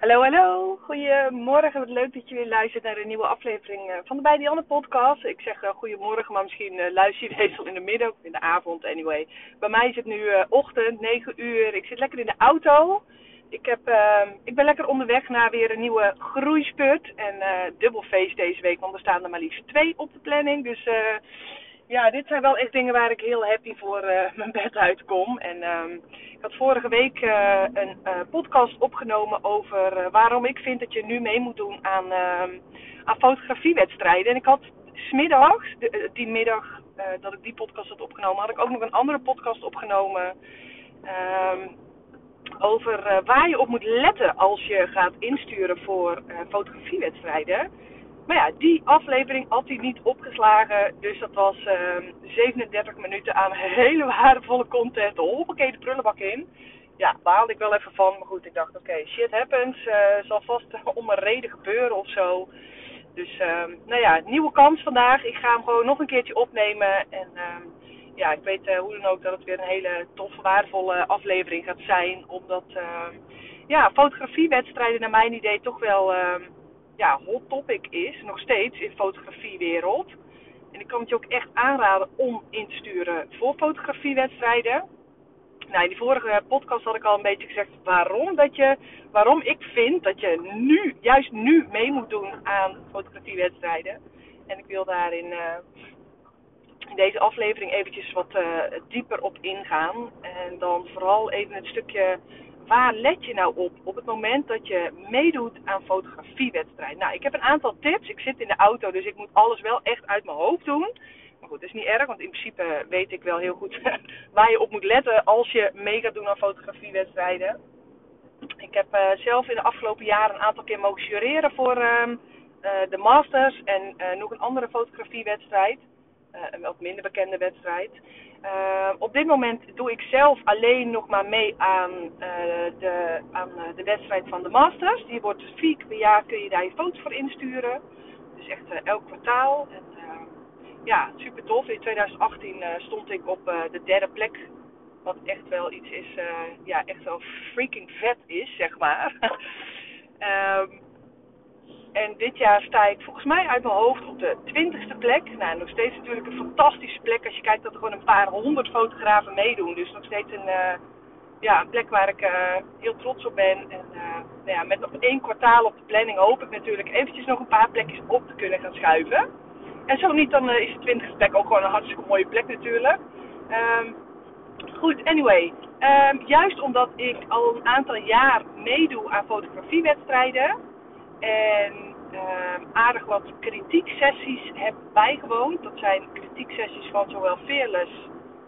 Hallo, hallo. Goedemorgen. Wat leuk dat je weer luistert naar een nieuwe aflevering eh, van de Bij die Anne podcast. Ik zeg uh, goedemorgen, maar misschien uh, luister je deze al in de middag in de avond. Anyway, bij mij is het nu ochtend, 9 uur. Ik zit lekker in de auto. Ik, heb, ehm, ik ben lekker onderweg naar weer een nieuwe groeispurt. En dubbel feest deze week, want er staan er maar liefst twee op de planning. Dus ja, dit zijn wel echt dingen waar ik heel happy voor mijn bed uitkom. En... Ehm, ik had vorige week uh, een uh, podcast opgenomen over waarom ik vind dat je nu mee moet doen aan, ehm, aan fotografiewedstrijden. En ik had smiddags, die middag dat ik die podcast had opgenomen, had ik ook nog een andere podcast opgenomen. Ehm, over waar je op moet letten als je gaat insturen voor fotografiewedstrijden. Maar ja, die aflevering had hij niet opgeslagen. Dus dat was uh, ehm, 37 minuten aan hele waardevolle content. Hoppakee de prullenbak in. Ja, baalde ik wel even van. Maar goed, ik dacht, oké, shit happens. Uh, zal vast om een reden gebeuren of zo. Dus, uh, nou ja, nieuwe kans vandaag. Ik ga hem gewoon nog een keertje opnemen. En uh, ja, ik weet uh, hoe dan ook dat het weer een hele toffe, waardevolle aflevering gaat zijn. Omdat, ja, fotografiewedstrijden naar mijn idee toch wel ja, hot topic is, nog steeds in fotografiewereld. En ik kan het je ook echt aanraden om in te sturen voor fotografiewedstrijden. Nou, in die vorige podcast had ik al een beetje gezegd waarom, dat je, waarom ik vind dat je nu, juist nu mee moet doen aan fotografiewedstrijden. En ik wil daarin uh, in deze aflevering eventjes wat uh, dieper op ingaan. En dan vooral even het stukje waar let je nou op op het moment dat je meedoet aan fotografiewedstrijden? Nou, ik heb een aantal tips. Ik zit in de auto, dus ik moet alles wel echt uit mijn hoofd doen. Maar goed, dat is niet erg, want in principe weet ik wel heel goed waar je op moet letten als je mee gaat doen aan fotografiewedstrijden. Ik heb uh, zelf in de afgelopen jaren een aantal keer mogen jureren voor uh, de Masters en eh, nog een andere fotografiewedstrijd. een wat minder bekende wedstrijd. Uh, op dit moment doe ik zelf alleen nog maar mee aan, uh, de, aan uh, de wedstrijd van de Masters. Die wordt vier keer per jaar, kun je daar je foto's voor insturen. Dus echt elk kwartaal. En, ja, super tof. In 2018 stond ik op de derde plek. Wat echt wel iets is, ja, echt wel freaking vet is, zeg maar. En dit jaar sta ik volgens mij uit mijn hoofd op de twintigste plek. Nou, nog steeds natuurlijk een fantastische plek als je kijkt dat er gewoon een paar honderd fotografen meedoen. Dus nog steeds een, uh, ja, een plek waar ik uh, heel trots op ben. En uh, nou ja, met nog één kwartaal op de planning hoop ik natuurlijk eventjes nog een paar plekjes op te kunnen gaan schuiven. En zo niet, dan is de twintigste plek ook gewoon een hartstikke mooie plek natuurlijk. Um, goed, anyway. Um, juist omdat ik al een aantal jaar meedoe aan fotografiewedstrijden en uh, aardig wat kritieksessies heb bijgewoond. Dat zijn kritieksessies van zowel Fearless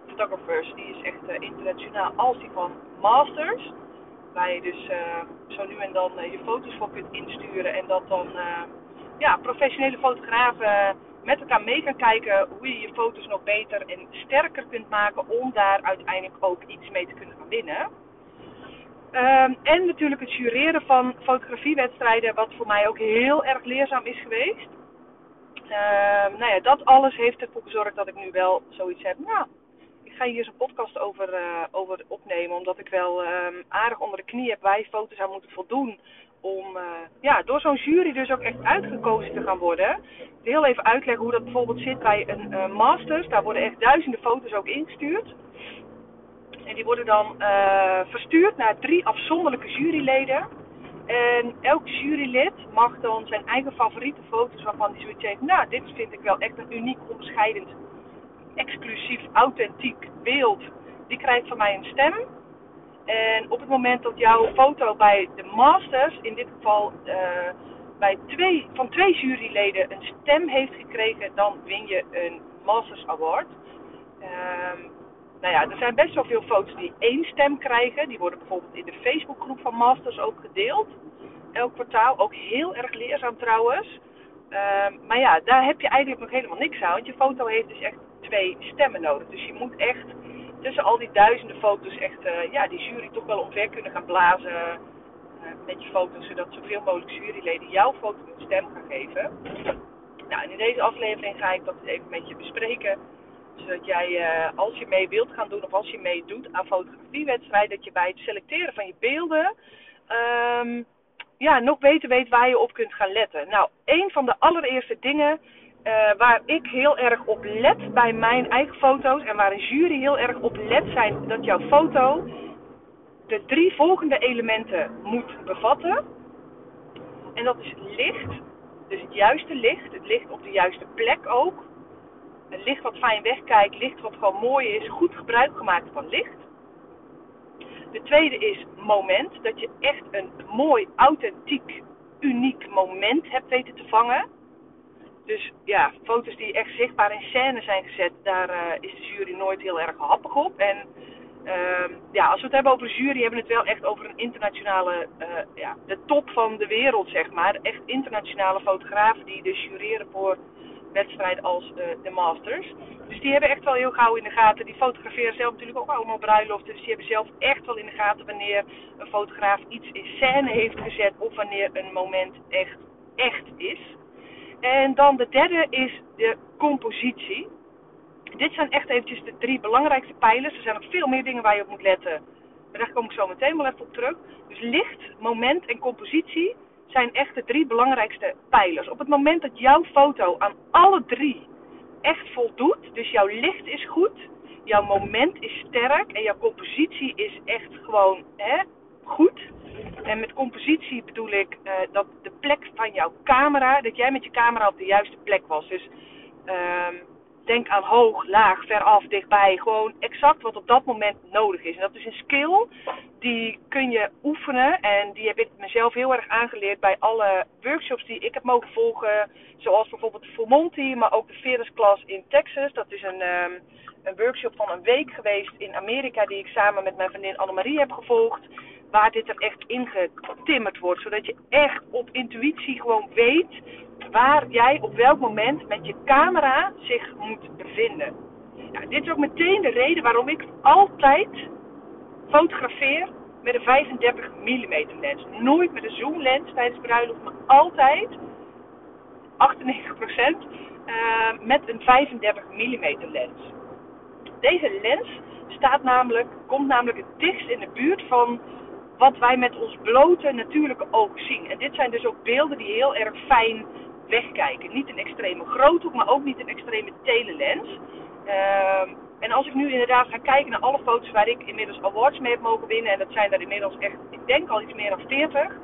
Photographers, die is echt uh, internationaal, als die van Masters. Waar je dus uh, zo nu en dan uh, je foto's voor kunt insturen. En dat dan ja, professionele fotografen met elkaar mee kan kijken hoe je je foto's nog beter en sterker kunt maken. Om daar uiteindelijk ook iets mee te kunnen winnen. Um, en natuurlijk het jureren van fotografiewedstrijden, wat voor mij ook heel erg leerzaam is geweest. Um, nou ja, dat alles heeft ervoor gezorgd dat ik nu wel zoiets heb. Nou, ik ga hier een podcast over, uh, over opnemen, omdat ik wel um, aardig onder de knie heb je foto's aan moeten voldoen. Om uh, ja, door zo'n jury dus ook echt uitgekozen te gaan worden. Ik wil heel even uitleggen hoe dat bijvoorbeeld zit bij een uh, masters. Daar worden echt duizenden foto's ook ingestuurd. En die worden dan uh, verstuurd naar drie afzonderlijke juryleden. En elk jurylid mag dan zijn eigen favoriete foto's waarvan hij zoiets heeft. Nou, dit vind ik wel echt een uniek, onderscheidend, exclusief, authentiek beeld. Die krijgt van mij een stem. En op het moment dat jouw foto bij de Masters, in dit geval uh, bij twee, van twee juryleden, een stem heeft gekregen, dan win je een Masters Award. Um, nou ja, er zijn best wel veel foto's die één stem krijgen. Die worden bijvoorbeeld in de Facebookgroep van Masters ook gedeeld. Elk kwartaal. Ook heel erg leerzaam trouwens. Um, maar ja, daar heb je eigenlijk nog helemaal niks aan. Want je foto heeft dus echt twee stemmen nodig. Dus je moet echt tussen al die duizenden foto's echt uh, ja, die jury toch wel omver kunnen gaan blazen uh, met je foto. Zodat zoveel mogelijk juryleden jouw foto een stem gaan geven. Nou, en in deze aflevering ga ik dat even met je bespreken zodat jij, uh, als je mee wilt gaan doen of als je meedoet aan fotografiewedstrijden, dat je bij het selecteren van je beelden um, ja, nog beter weet waar je op kunt gaan letten. Nou, een van de allereerste dingen uh, waar ik heel erg op let bij mijn eigen foto's en waar een jury heel erg op let zijn dat jouw foto de drie volgende elementen moet bevatten. En dat is licht, dus het juiste licht, het licht op de juiste plek ook. Licht wat fijn wegkijkt, licht wat gewoon mooi is, goed gebruik gemaakt van licht. De tweede is moment, dat je echt een mooi, authentiek, uniek moment hebt weten te vangen. Dus ja, foto's die echt zichtbaar in scène zijn gezet, daar uh, is de jury nooit heel erg happig op. En uh, ja, als we het hebben over jury, hebben we het wel echt over een internationale, uh, ja, de top van de wereld, zeg maar. Echt internationale fotografen die dus jureren voor wedstrijden als uh, de Masters. Dus die hebben echt wel heel gauw in de gaten. Die fotograferen zelf natuurlijk ook allemaal bruiloften. Dus die hebben zelf echt wel in de gaten wanneer een fotograaf iets in scène heeft gezet. Of wanneer een moment echt, echt is. En dan de derde is de compositie. Dit zijn echt eventjes de drie belangrijkste pijlers. Er zijn nog veel meer dingen waar je op moet letten. Maar daar kom ik zo meteen wel even op terug. Dus licht, moment en compositie zijn echt de drie belangrijkste pijlers. Op het moment dat jouw foto aan alle drie echt voldoet, dus jouw licht is goed, jouw moment is sterk en jouw compositie is echt gewoon hè, goed. En met compositie bedoel ik uh, dat de plek van jouw camera, dat jij met je camera op de juiste plek was. Dus uh, denk aan hoog, laag, veraf, dichtbij. Gewoon exact wat op dat moment nodig is. En dat is een skill die kun je oefenen. En die heb ik mezelf heel erg aangeleerd bij alle workshops die ik heb mogen volgen. Zoals bijvoorbeeld de Monty, maar ook de Fearless Class in Texas. Dat is een, um, een workshop van een week geweest in Amerika die ik samen met mijn vriendin Annemarie heb gevolgd. Waar dit er echt ingetimmerd wordt. Zodat je echt op intuïtie gewoon weet waar jij op welk moment met je camera zich moet bevinden. dit is ook meteen de reden waarom ik altijd fotografeer met een 35 mm lens. Nooit met een zoomlens tijdens bruiloft, maar altijd 98% uh, met een 35 mm lens. Deze lens staat namelijk, komt namelijk het dichtst in de buurt van wat wij met ons blote natuurlijke oog zien. En dit zijn dus ook beelden die heel erg fijn wegkijken. Niet een extreme groothoek, maar ook niet een extreme telelens. Uh, en als ik nu inderdaad ga kijken naar alle foto's waar ik inmiddels awards mee heb mogen winnen, en dat zijn er inmiddels echt, ik denk al iets meer dan 40,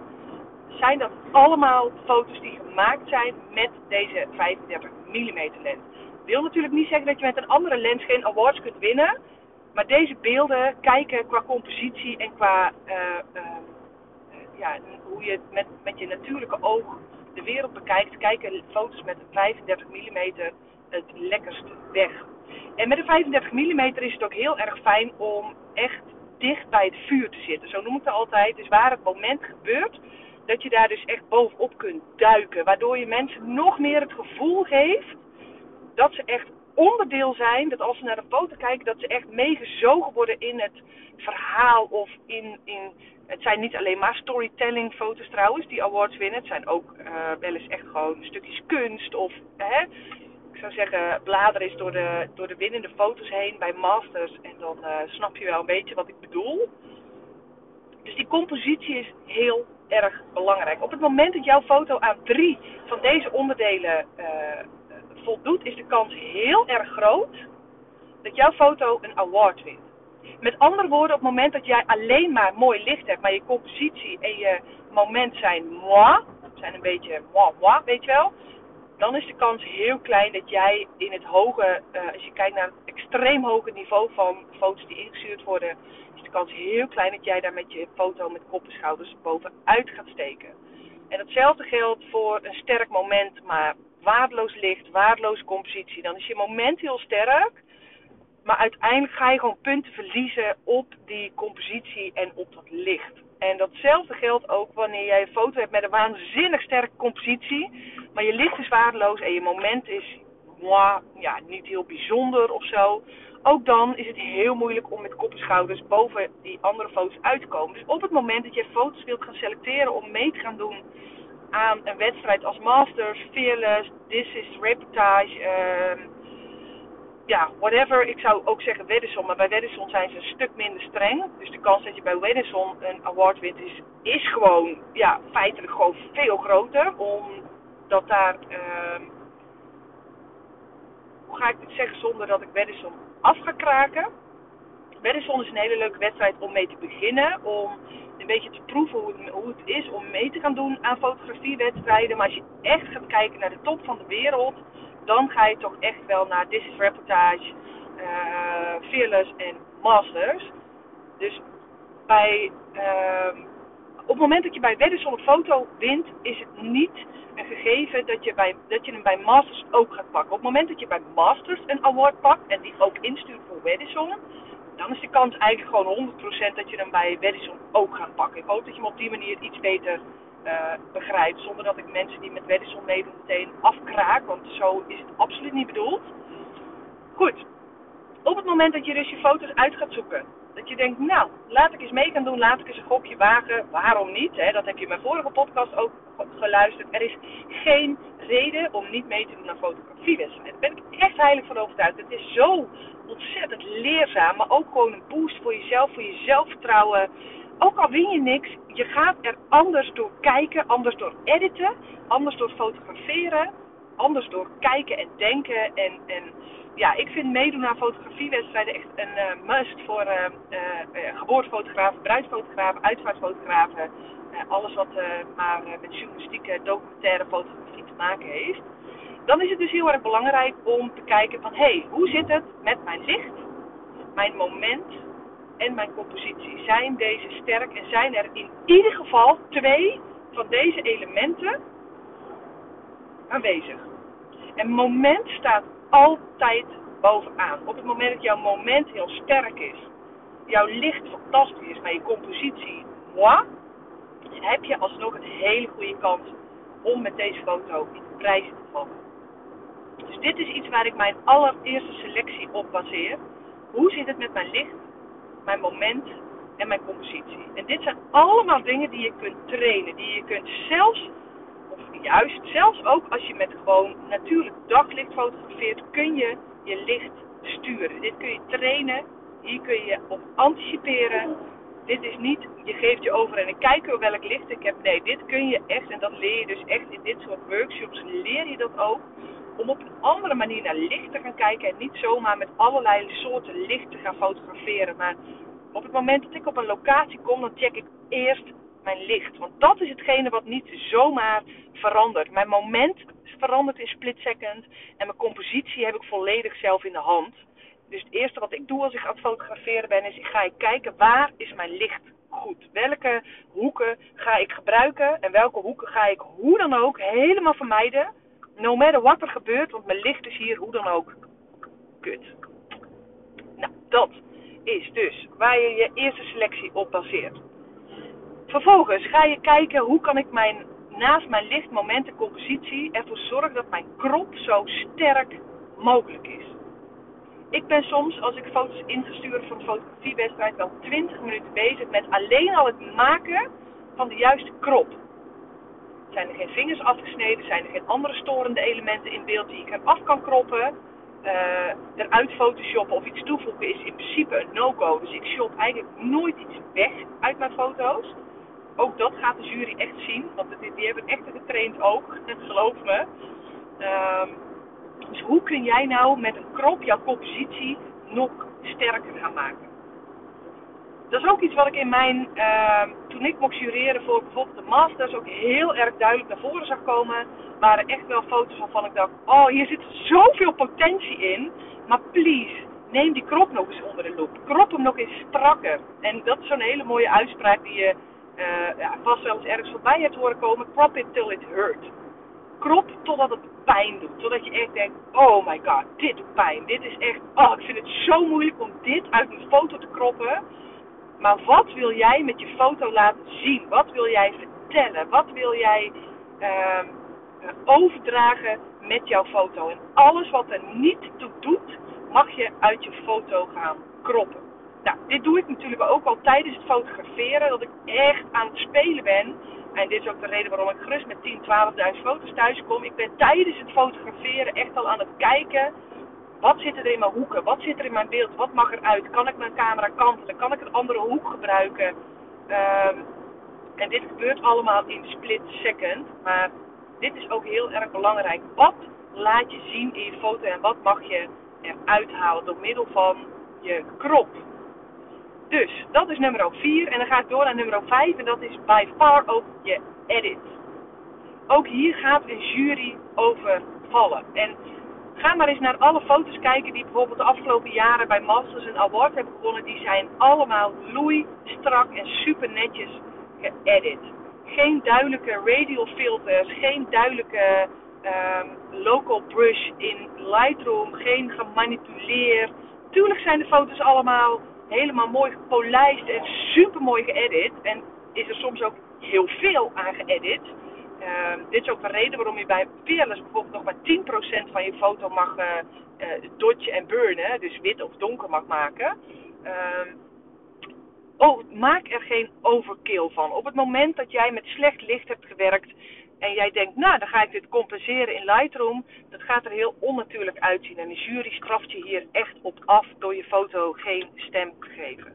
zijn dat allemaal foto's die gemaakt zijn met deze 35 mm lens. Wil natuurlijk niet zeggen dat je met een andere lens geen awards kunt winnen, maar deze beelden kijken qua compositie en qua uh, uh, ja, hoe je met, met je natuurlijke oog de wereld bekijkt, kijken foto's met een 35 mm het lekkerst weg. En met een 35 mm is het ook heel erg fijn om echt dicht bij het vuur te zitten. Zo noem ik het altijd. Dus waar het moment gebeurt, dat je daar dus echt bovenop kunt duiken. Waardoor je mensen nog meer het gevoel geeft dat ze echt onderdeel zijn. Dat als ze naar de foto kijken, dat ze echt meegezogen worden in het verhaal of in, in het zijn niet alleen maar storytelling foto's trouwens, die awards winnen. Het zijn ook uh, wel eens echt gewoon stukjes kunst of, hè, ik zou zeggen, bladeren is door de, door de winnende foto's heen bij masters. En dan uh, snap je wel een beetje wat ik bedoel. Dus die compositie is heel erg belangrijk. Op het moment dat jouw foto aan drie van deze onderdelen uh, voldoet, is de kans heel erg groot dat jouw foto een award wint. Met andere woorden, op het moment dat jij alleen maar mooi licht hebt, maar je compositie en je moment zijn moi, zijn een beetje moi weet je wel, dan is de kans heel klein dat jij in het hoge, uh, als je kijkt naar het extreem hoge niveau van foto's die ingestuurd worden, is de kans heel klein dat jij daar met je foto met kop en schouders bovenuit gaat steken. En hetzelfde geldt voor een sterk moment, maar waardeloos licht, waardeloze compositie. Dan is je moment heel sterk, maar uiteindelijk ga je gewoon punten verliezen op die compositie en op dat licht. En datzelfde geldt ook wanneer jij een foto hebt met een waanzinnig sterke compositie. Maar je licht is waardeloos en je moment is ja, niet heel bijzonder of zo. Ook dan is het heel moeilijk om met kop en schouders boven die andere foto's uit te komen. Dus op het moment dat je foto's wilt gaan selecteren om mee te gaan doen aan een wedstrijd als Masters, Fearless, This is Reportage, uh, ja, whatever. Ik zou ook zeggen Weddison, maar bij Weddison zijn ze een stuk minder streng. Dus de kans dat je bij Weddison een award wint is, is gewoon, ja, feitelijk gewoon veel groter. Omdat daar, uh, hoe ga ik dit zeggen zonder dat ik Weddison af ga kraken? Weddison is een hele leuke wedstrijd om mee te beginnen. Om een beetje te proeven hoe het, is om mee te gaan doen aan fotografiewedstrijden. Maar als je echt gaat kijken naar de top van de wereld dan ga je toch echt wel naar This is Reportage, uh, Fearless en Masters. Dus bij, uh, op het moment dat je bij Weddison een foto wint, is het niet een gegeven dat je, bij, dat je hem bij Masters ook gaat pakken. Op het moment dat je bij Masters een award pakt en die ook instuurt voor Weddison, dan is de kans eigenlijk gewoon 100% dat je hem bij Weddison ook gaat pakken. Ik hoop dat je hem op die manier iets beter uh, begrijpt. Zonder dat ik mensen die met Weddison meedoen meteen afkraak. Want zo is het absoluut niet bedoeld. Goed. Op het moment dat je dus je foto's uit gaat zoeken. Dat je denkt, nou, laat ik eens mee gaan doen. Laat ik eens een gokje wagen. Waarom niet? Hè? Dat heb je in mijn vorige podcast ook geluisterd. Er is geen reden om niet mee te doen aan fotografiewedstrijden. Daar ben ik echt heilig van overtuigd. Het is zo ontzettend leerzaam. Maar ook gewoon een boost voor jezelf. Voor je zelfvertrouwen ook al win je niks, je gaat er anders door kijken, anders door editen, anders door fotograferen, anders door kijken en denken. En, en ja, ik vind meedoen aan fotografiewedstrijden echt een uh, must voor uh, geboortefotografen, bruidsfotografen, uitvaartfotografen. alles wat maar met journalistieke, documentaire fotografie te maken heeft. Dan is het dus heel erg belangrijk om te kijken van hé, hey, hoe zit het met mijn licht, mijn moment en mijn compositie. Zijn deze sterk en zijn er in ieder geval twee van deze elementen aanwezig. En moment staat altijd bovenaan. Op het moment dat jouw moment heel sterk is, jouw licht fantastisch is, maar je compositie moi, heb je alsnog een hele goede kans om met deze foto in de prijs te vallen. Dus dit is iets waar ik mijn allereerste selectie op baseer. Hoe zit het met mijn licht? mijn moment en mijn compositie. En dit zijn allemaal dingen die je kunt trainen. Die je kunt zelfs, juist zelfs ook als je met gewoon natuurlijk daglicht fotografeert, kun je je licht sturen. Dit kun je trainen. Hier kun je op anticiperen. Dit is niet, je geeft je over en ik kijk welk licht ik heb. Nee, dit kun je echt, en dat leer je dus echt in dit soort workshops, leer je dat ook om op een andere manier naar licht te gaan kijken en niet zomaar met allerlei soorten licht te gaan fotograferen. Maar op het moment dat ik op een locatie kom, dan check ik eerst mijn licht. Want dat is hetgene wat niet zomaar verandert. Mijn moment verandert in split second en mijn compositie heb ik volledig zelf in de hand. Dus het eerste wat ik doe als ik aan het fotograferen ben, is ik ga kijken waar is mijn licht goed. Welke hoeken ga ik gebruiken en welke hoeken ga ik hoe dan ook helemaal vermijden no matter wat er gebeurt, want mijn licht is hier hoe dan ook kut. Nou, dat is dus waar je je eerste selectie op baseert. Vervolgens ga je kijken hoe kan ik mijn, naast mijn licht, moment en compositie ervoor zorgen dat mijn krop zo sterk mogelijk is. Ik ben soms, als ik foto's ingestuurd voor een fotografiewedstrijd, wel 20 minuten bezig met alleen al het maken van de juiste krop. Zijn er geen vingers afgesneden? Zijn er geen andere storende elementen in beeld die ik eraf kan kroppen? Uh, eruit photoshoppen of iets toevoegen is in principe een no-go. Dus ik shop eigenlijk nooit iets weg uit mijn foto's. Ook dat gaat de jury echt zien, want die, die hebben echt getraind ook, geloof me. Uh, dus hoe kun jij nou met een krop jouw compositie nog sterker gaan maken? dat is ook iets wat ik in mijn, uh, toen ik mocht jureren voor bijvoorbeeld de Masters, ook heel erg duidelijk naar voren zag komen. Waren echt wel foto's waarvan ik dacht, oh hier zit zoveel potentie in. Maar please, neem die krop nog eens onder de loep. Krop hem nog eens strakker. En dat is zo'n hele mooie uitspraak die je ja, vast wel eens ergens voorbij hebt horen komen. Crop it till it hurt. Krop totdat het pijn doet. Totdat je echt denkt, oh my god, dit doet pijn. Dit is echt, oh ik vind het zo moeilijk om dit uit een foto te kroppen. Maar wat wil jij met je foto laten zien? Wat wil jij vertellen? Wat wil jij uh, overdragen met jouw foto? En alles wat er niet toe doet, mag je uit je foto gaan kroppen. Nou, dit doe ik natuurlijk ook al tijdens het fotograferen, dat ik echt aan het spelen ben. En dit is ook de reden waarom ik gerust met 10, 12.000 foto's thuis kom. Ik ben tijdens het fotograferen echt al aan het kijken Wat zit er in mijn hoeken? Wat zit er in mijn beeld? Wat mag eruit? Kan ik mijn camera kantelen? Kan ik een andere hoek gebruiken? Ehm, en dit gebeurt allemaal in split second. Maar dit is ook heel erg belangrijk. Wat laat je zien in je foto en wat mag je eruit halen door middel van je crop? Dus dat is nummer 4. En dan ga ik door naar nummer 5. En dat is by far ook je edit. Ook hier gaat een jury over vallen. En ga maar eens naar alle foto's kijken die bijvoorbeeld de afgelopen jaren bij Masters en Awards hebben gewonnen. Die zijn allemaal loei, strak en super netjes geëdit. Geen duidelijke radial filters, geen duidelijke um, local brush in Lightroom, geen gemanipuleerd. Tuurlijk zijn de foto's allemaal helemaal mooi gepolijst en super mooi geëdit. En is er soms ook heel veel aan geëdit. Uh, dit is ook de reden waarom je bij Fearless bijvoorbeeld nog maar 10% van je foto mag uh, uh, dodgen en burnen. Dus wit of donker mag maken. Uh, oh, maak er geen overkill van. Op het moment dat jij met slecht licht hebt gewerkt en jij denkt, nou, dan ga ik dit compenseren in Lightroom. Dat gaat er heel onnatuurlijk uitzien. En de jury straft je hier echt op af door je foto geen stem te geven.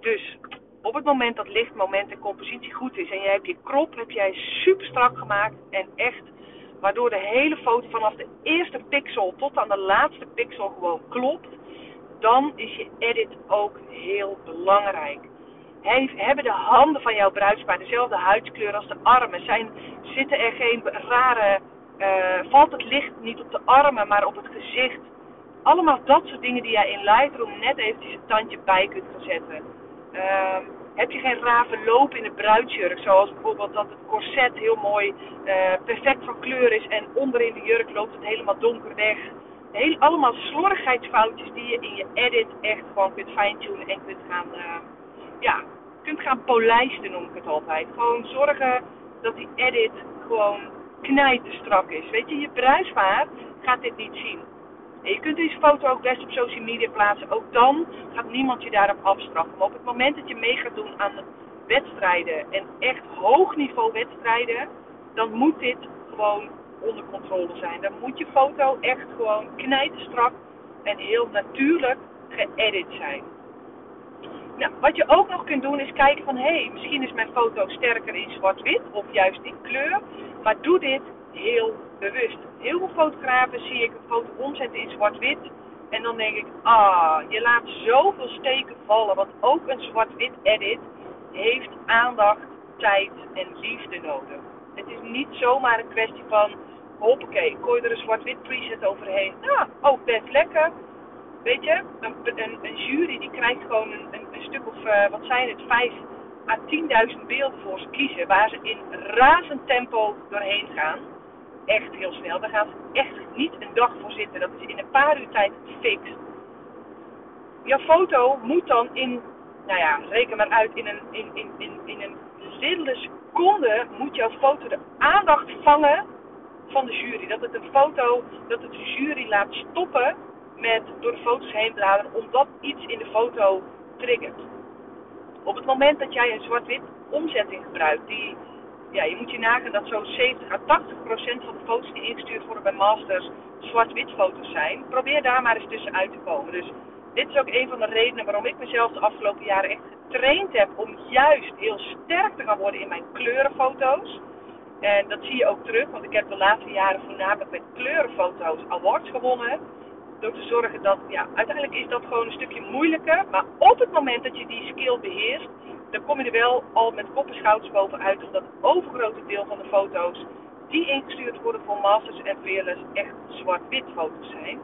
Dus op het moment dat licht, moment en compositie goed is en jij hebt je krop heb jij super strak gemaakt en echt waardoor de hele foto vanaf de eerste pixel tot aan de laatste pixel gewoon klopt, dan is je edit ook heel belangrijk hebben de handen van jouw bruidspaar dezelfde huidskleur als de armen? Zijn, zitten er geen rare. Uh, valt het licht niet op de armen, maar op het gezicht? Allemaal dat soort dingen die jij in Lightroom net eventjes een tandje bij kunt zetten. Uh, heb je geen rave loop in de bruidsjurk, zoals bijvoorbeeld dat het corset heel mooi uh, perfect van kleur is en onderin de jurk loopt het helemaal donker weg. Heel, allemaal slorrigheidsfoutjes die je in je edit echt gewoon kunt fine-tunen en kunt gaan ja, gaan polijsten, noem ik het altijd. Gewoon zorgen dat die edit gewoon strak is. Weet je, je bruisvaar gaat dit niet zien. En je kunt deze foto ook best op social media plaatsen. Ook dan gaat niemand je daarop afstraffen. Maar op het moment dat je mee gaat doen aan wedstrijden en echt hoog niveau wedstrijden, dan moet dit gewoon onder controle zijn. Dan moet je foto echt gewoon strak en heel natuurlijk geëdit zijn. Wat je ook nog kunt doen is kijken van hé, hey, misschien is mijn foto sterker in zwart-wit of juist in kleur. Maar doe dit heel bewust. Heel veel fotografen zie ik een foto omzetten in zwart-wit. En dan denk ik, ah, je laat zoveel steken vallen. Want ook een zwart-wit edit heeft aandacht, tijd en liefde nodig. Het is niet zomaar een kwestie van, hoppakee, gooi er een zwart-wit preset overheen. Nou, ook best lekker. Weet je, een, een, een jury die krijgt gewoon een, een, stuk of, uh, wat zijn het, 5 à 10.000 beelden voor ze kiezen. Waar ze in razend tempo doorheen gaan. Echt heel snel. Daar gaan ze echt niet een dag voor zitten. Dat is in een paar uur tijd fix. Jouw foto moet dan in, nou ja, reken maar uit, in een, in, in, in, in een lille seconde moet jouw foto de aandacht vangen van de jury. Dat het een foto, dat het de jury laat stoppen met door de foto's heen bladeren, omdat iets in de foto triggert. Op het moment dat jij een zwart-wit omzetting gebruikt, die, ja, je moet je nagaan dat zo'n 70 à 80 procent van de foto's die ingestuurd worden bij masters zwart-wit foto's zijn, probeer daar maar eens tussenuit te komen. Dus dit is ook een van de redenen waarom ik mezelf de afgelopen jaren echt getraind heb om juist heel sterk te gaan worden in mijn kleurenfoto's. En dat zie je ook terug, want ik heb de laatste jaren voornamelijk met kleurenfoto's awards gewonnen. Door te zorgen dat, ja, uiteindelijk is dat gewoon een stukje moeilijker. Maar op het moment dat je die skill beheerst, dan kom je er wel al met kop en schouders bovenuit. Omdat het overgrote deel van de foto's die ingestuurd worden voor Masters en Fearless echt zwart-wit foto's zijn.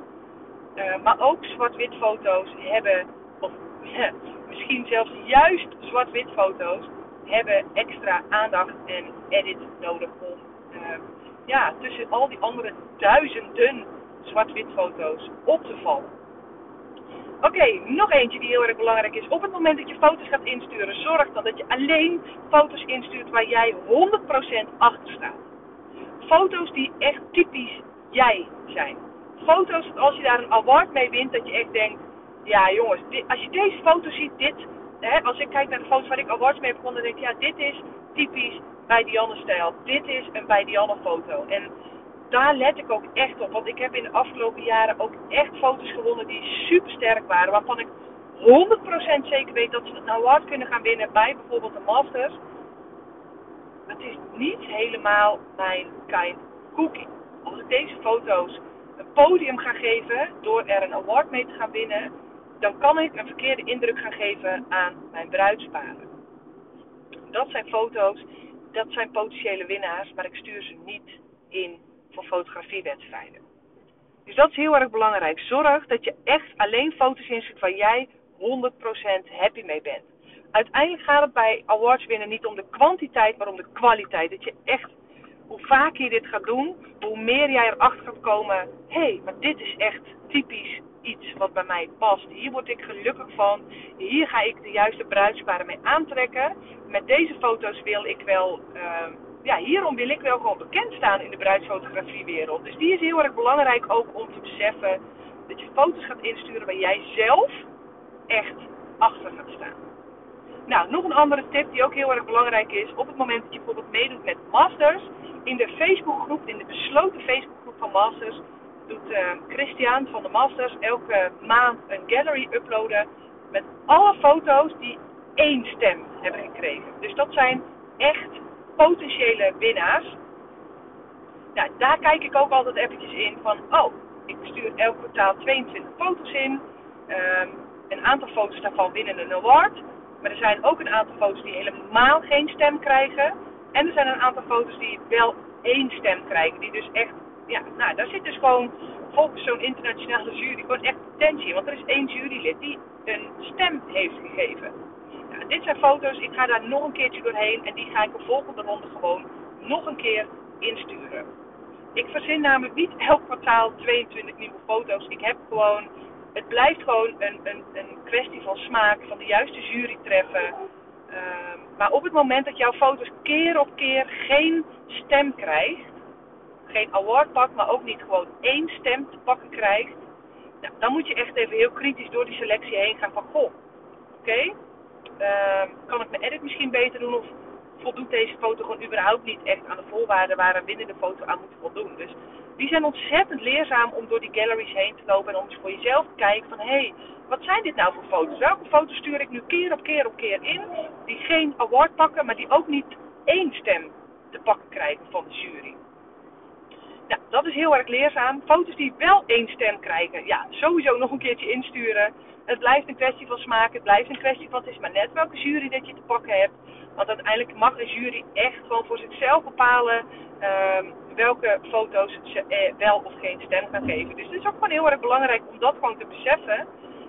Uh, maar ook zwart-wit foto's hebben, of misschien zelfs juist zwart-wit foto's, hebben extra aandacht en edit nodig om uh, ja, tussen al die andere duizenden zwart-wit foto's op te vallen. Oké, nog eentje die heel erg belangrijk is. Op het moment dat je foto's gaat insturen, zorg dan dat je alleen foto's instuurt waar jij 100% achter staat. Foto's die echt typisch jij zijn. Foto's als je daar een award mee wint, dat je echt denkt: ja jongens, als je deze foto ziet, dit, hè, als ik kijk naar de foto's waar ik awards mee heb gewonnen, dan denk ik: ja, dit is typisch bij Dianne stijl. Dit is een bij Dianne foto. En daar let ik ook echt op. Want ik heb in de afgelopen jaren ook echt foto's gewonnen die super sterk waren. Waarvan ik 100% zeker weet dat ze het nou hard kunnen gaan winnen bij bijvoorbeeld de Masters. Het is niet helemaal mijn kind cookie. Als ik deze foto's een podium ga geven door er een award mee te gaan winnen, dan kan ik een verkeerde indruk gaan geven aan mijn bruidsparen. Dat zijn foto's, dat zijn potentiële winnaars, maar ik stuur ze niet in voor fotografiewedstrijden. Dus dat is heel erg belangrijk. Zorg dat je echt alleen foto's instuurt waar jij 100% happy mee bent. Uiteindelijk gaat het bij awards winnen niet om de kwantiteit, maar om de kwaliteit. Dat je echt, hoe vaker je dit gaat doen, hoe meer jij erachter gaat komen. Hé, hey, maar dit is echt typisch iets wat bij mij past. Hier word ik gelukkig van. Hier ga ik de juiste bruidsparen mee aantrekken. Met deze foto's wil ik wel, uh, ja, hierom wil ik wel gewoon bekend staan in de bruidsfotografiewereld. Dus die is heel erg belangrijk ook om te beseffen dat je foto's gaat insturen waar jij zelf echt achter gaat staan. Nou, nog een andere tip die ook heel erg belangrijk is. Op het moment dat je bijvoorbeeld meedoet met Masters, in de Facebookgroep, in de besloten Facebookgroep van Masters, doet uh, Christian van de Masters elke maand een gallery uploaden met alle foto's die één stem hebben gekregen. Dus dat zijn echt potentiële winnaars. Nou, daar kijk ik ook altijd eventjes in van, oh, ik stuur elk kwartaal 22 foto's in. Um, een aantal foto's daarvan winnen een award. Maar er zijn ook een aantal foto's die helemaal geen stem krijgen. En er zijn een aantal foto's die wel één stem krijgen. Die dus echt, ja, nou, daar zit dus gewoon volgens zo'n internationale jury gewoon echt potentie. Want er is één jurylid die een stem heeft gegeven. Dit zijn foto's, ik ga daar nog een keertje doorheen. En die ga ik de volgende ronde gewoon nog een keer insturen. Ik verzin namelijk niet elk kwartaal 22 nieuwe foto's. Ik heb gewoon het blijft gewoon een, een, een kwestie van smaak, van de juiste jury treffen. Uh, maar op het moment dat jouw foto's keer op keer geen stem krijgt, geen award pakt, maar ook niet gewoon één stem te pakken krijgt, nou, dan moet je echt even heel kritisch door die selectie heen gaan van goh, oké, uh, kan ik mijn edit misschien beter doen of voldoet deze foto gewoon überhaupt niet echt aan de voorwaarden waar een winnende foto aan moet voldoen. Dus die zijn ontzettend leerzaam om door die galleries heen te lopen en om eens voor jezelf te kijken van hé, hey, wat zijn dit nou voor foto's? Welke foto's stuur ik nu keer op keer op keer in die geen award pakken, maar die ook niet één stem te pakken krijgen van de jury? Nou, dat is heel erg leerzaam. Foto's die wel één stem krijgen, ja, sowieso nog een keertje insturen. Het blijft een kwestie van smaak, het blijft een kwestie van het is maar net welke jury dat je te pakken hebt. Want uiteindelijk mag een jury echt gewoon voor zichzelf bepalen uh, welke foto's ze eh, wel of geen stem gaan geven. Dus het is ook gewoon heel erg belangrijk om dat gewoon te beseffen.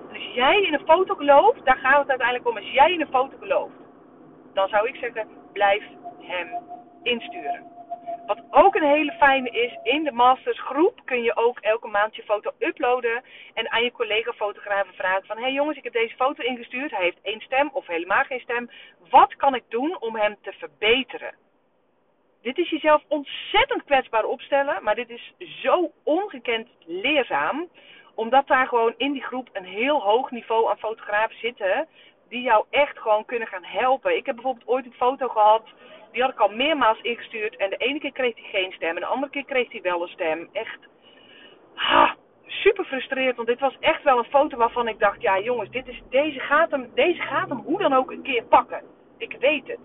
En als jij in een foto gelooft, daar gaat het uiteindelijk om. Als jij in een foto gelooft, dan zou ik zeggen, blijf hem insturen. Wat ook een hele fijne is, in de Masters groep kun je ook elke maand je foto uploaden en aan je collega fotografen vragen van, hé hey jongens, ik heb deze foto ingestuurd, hij heeft één stem of helemaal geen stem. Wat kan ik doen om hem te verbeteren? Dit is jezelf ontzettend kwetsbaar opstellen, maar dit is zo ongekend leerzaam, omdat daar gewoon in die groep een heel hoog niveau aan fotografen zitten die jou echt gewoon kunnen gaan helpen. Ik heb bijvoorbeeld ooit een foto gehad die had ik al meermaals ingestuurd. En de ene keer kreeg hij geen stem. En de andere keer kreeg hij wel een stem. Echt ah, super frustrerend. Want dit was echt wel een foto waarvan ik dacht: ja, jongens, dit is, deze, gaat hem, deze gaat hem hoe dan ook een keer pakken. Ik weet het.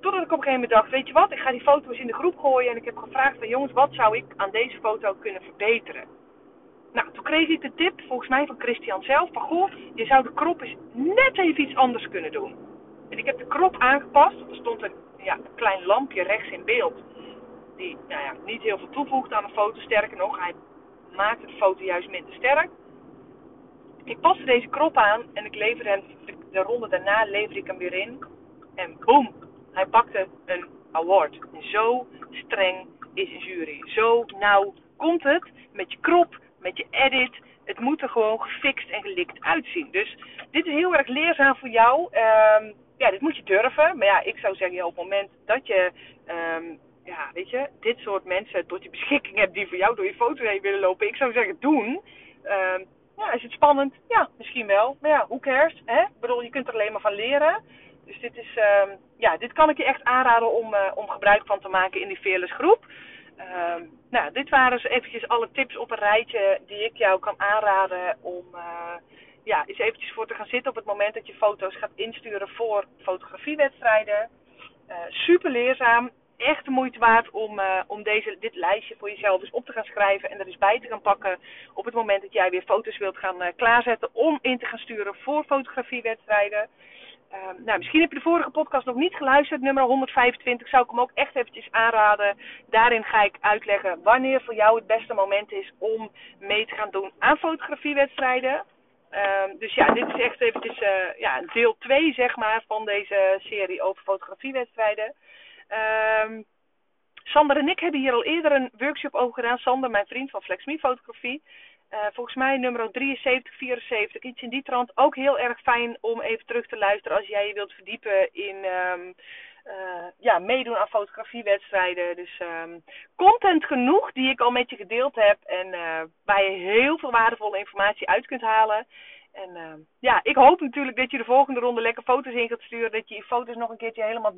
Totdat ik op een gegeven moment dacht: weet je wat, ik ga die foto's in de groep gooien. En ik heb gevraagd: van jongens, wat zou ik aan deze foto kunnen verbeteren? Nou, toen kreeg ik de tip, volgens mij van Christian zelf, van goh, je zou de krop eens net even iets anders kunnen doen. En ik heb de krop aangepast. Er stond een ja, een klein lampje rechts in beeld. Die nou ja, niet heel veel toevoegt aan de foto. Sterker nog, hij maakte de foto juist minder sterk. Ik paste deze krop aan en ik leverde hem, de ronde daarna leverde ik hem weer in. En boom, hij pakte een award. En zo streng is een jury. Zo nauw komt het met je krop, met je edit. Het moet er gewoon gefixt en gelikt uitzien. Dus dit is heel erg leerzaam voor jou. Um, ja, dit moet je durven. Maar ja, ik zou zeggen, op het moment dat je, um, ja, weet je, dit soort mensen tot je beschikking hebt die voor jou door je foto heen willen lopen, ik zou zeggen, doen. Um, ja, is het spannend? Ja, misschien wel. Maar ja, hoe cares? Hè? Ik bedoel, je kunt er alleen maar van leren. Dus dit is, um, ja, dit kan ik je echt aanraden om, uh, om gebruik van te maken in die Fearless groep. Ehm, nou, dit waren dus eventjes alle tips op een rijtje die ik jou kan aanraden om uh, ja, eens eventjes voor te gaan zitten op het moment dat je foto's gaat insturen voor fotografiewedstrijden. Uh, super leerzaam echt de moeite waard om, uh, om deze, dit lijstje voor jezelf eens op te gaan schrijven en er eens bij te gaan pakken op het moment dat jij weer foto's wilt gaan klaarzetten om in te gaan sturen voor fotografiewedstrijden. Uh, nou, misschien heb je de vorige podcast nog niet geluisterd, nummer 125, zou ik hem ook echt eventjes aanraden. Daarin ga ik uitleggen wanneer voor jou het beste moment is om mee te gaan doen aan fotografiewedstrijden. Ehm, dus ja, dit is echt eventjes uh, ja, deel 2 zeg maar, van deze serie over fotografiewedstrijden. Um, Sander en ik hebben hier al eerder een workshop over gedaan. Sander, mijn vriend van FlexMe Fotografie. Uh, volgens mij nummer 73, 74, iets in die trant. Ook heel erg fijn om even terug te luisteren als jij je wilt verdiepen in um, ja, meedoen aan fotografiewedstrijden. Dus um, content genoeg die ik al met je gedeeld heb en uh, waar je heel veel waardevolle informatie uit kunt halen. En uh, ja, ik hoop natuurlijk dat je de volgende ronde lekker foto's in gaat sturen. Dat je je foto's nog een keertje helemaal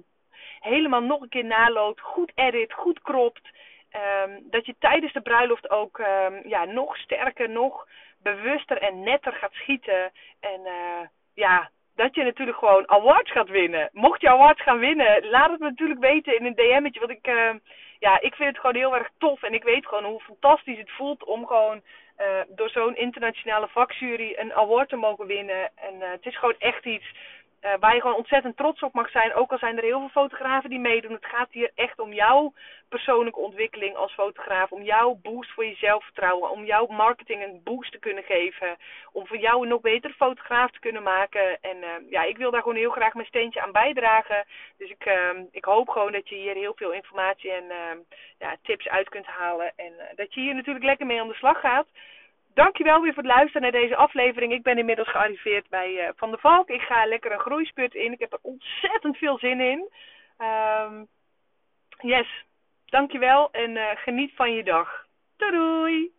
helemaal nog een keer naloopt, goed edit, goed kropt. Um, dat je tijdens de bruiloft ook um, ja, nog sterker, nog bewuster en netter gaat schieten. En uh, ja, dat je natuurlijk gewoon awards gaat winnen. Mocht je awards gaan winnen, laat het me natuurlijk weten in een DM'tje. Want ik, uh, ja, ik vind het gewoon heel erg tof. En ik weet gewoon hoe fantastisch het voelt om gewoon uh, door zo'n internationale vakjury een award te mogen winnen. En uh, het is gewoon echt iets uh, waar je gewoon ontzettend trots op mag zijn. Ook al zijn er heel veel fotografen die meedoen. Het gaat hier echt om jouw persoonlijke ontwikkeling als fotograaf. Om jouw boost voor je zelfvertrouwen. Om jouw marketing een boost te kunnen geven. Om voor jou een nog betere fotograaf te kunnen maken. En uh, ja, ik wil daar gewoon heel graag mijn steentje aan bijdragen. Dus ik, uh, ik hoop gewoon dat je hier heel veel informatie en ja, tips uit kunt halen. En dat je hier natuurlijk lekker mee aan de slag gaat. Dankjewel weer voor het luisteren naar deze aflevering. Ik ben inmiddels gearriveerd bij uh, Van der Valk. Ik ga lekker een groeispurt in. Ik heb er ontzettend veel zin in. Um, yes, dankjewel en uh, geniet van je dag. Doei!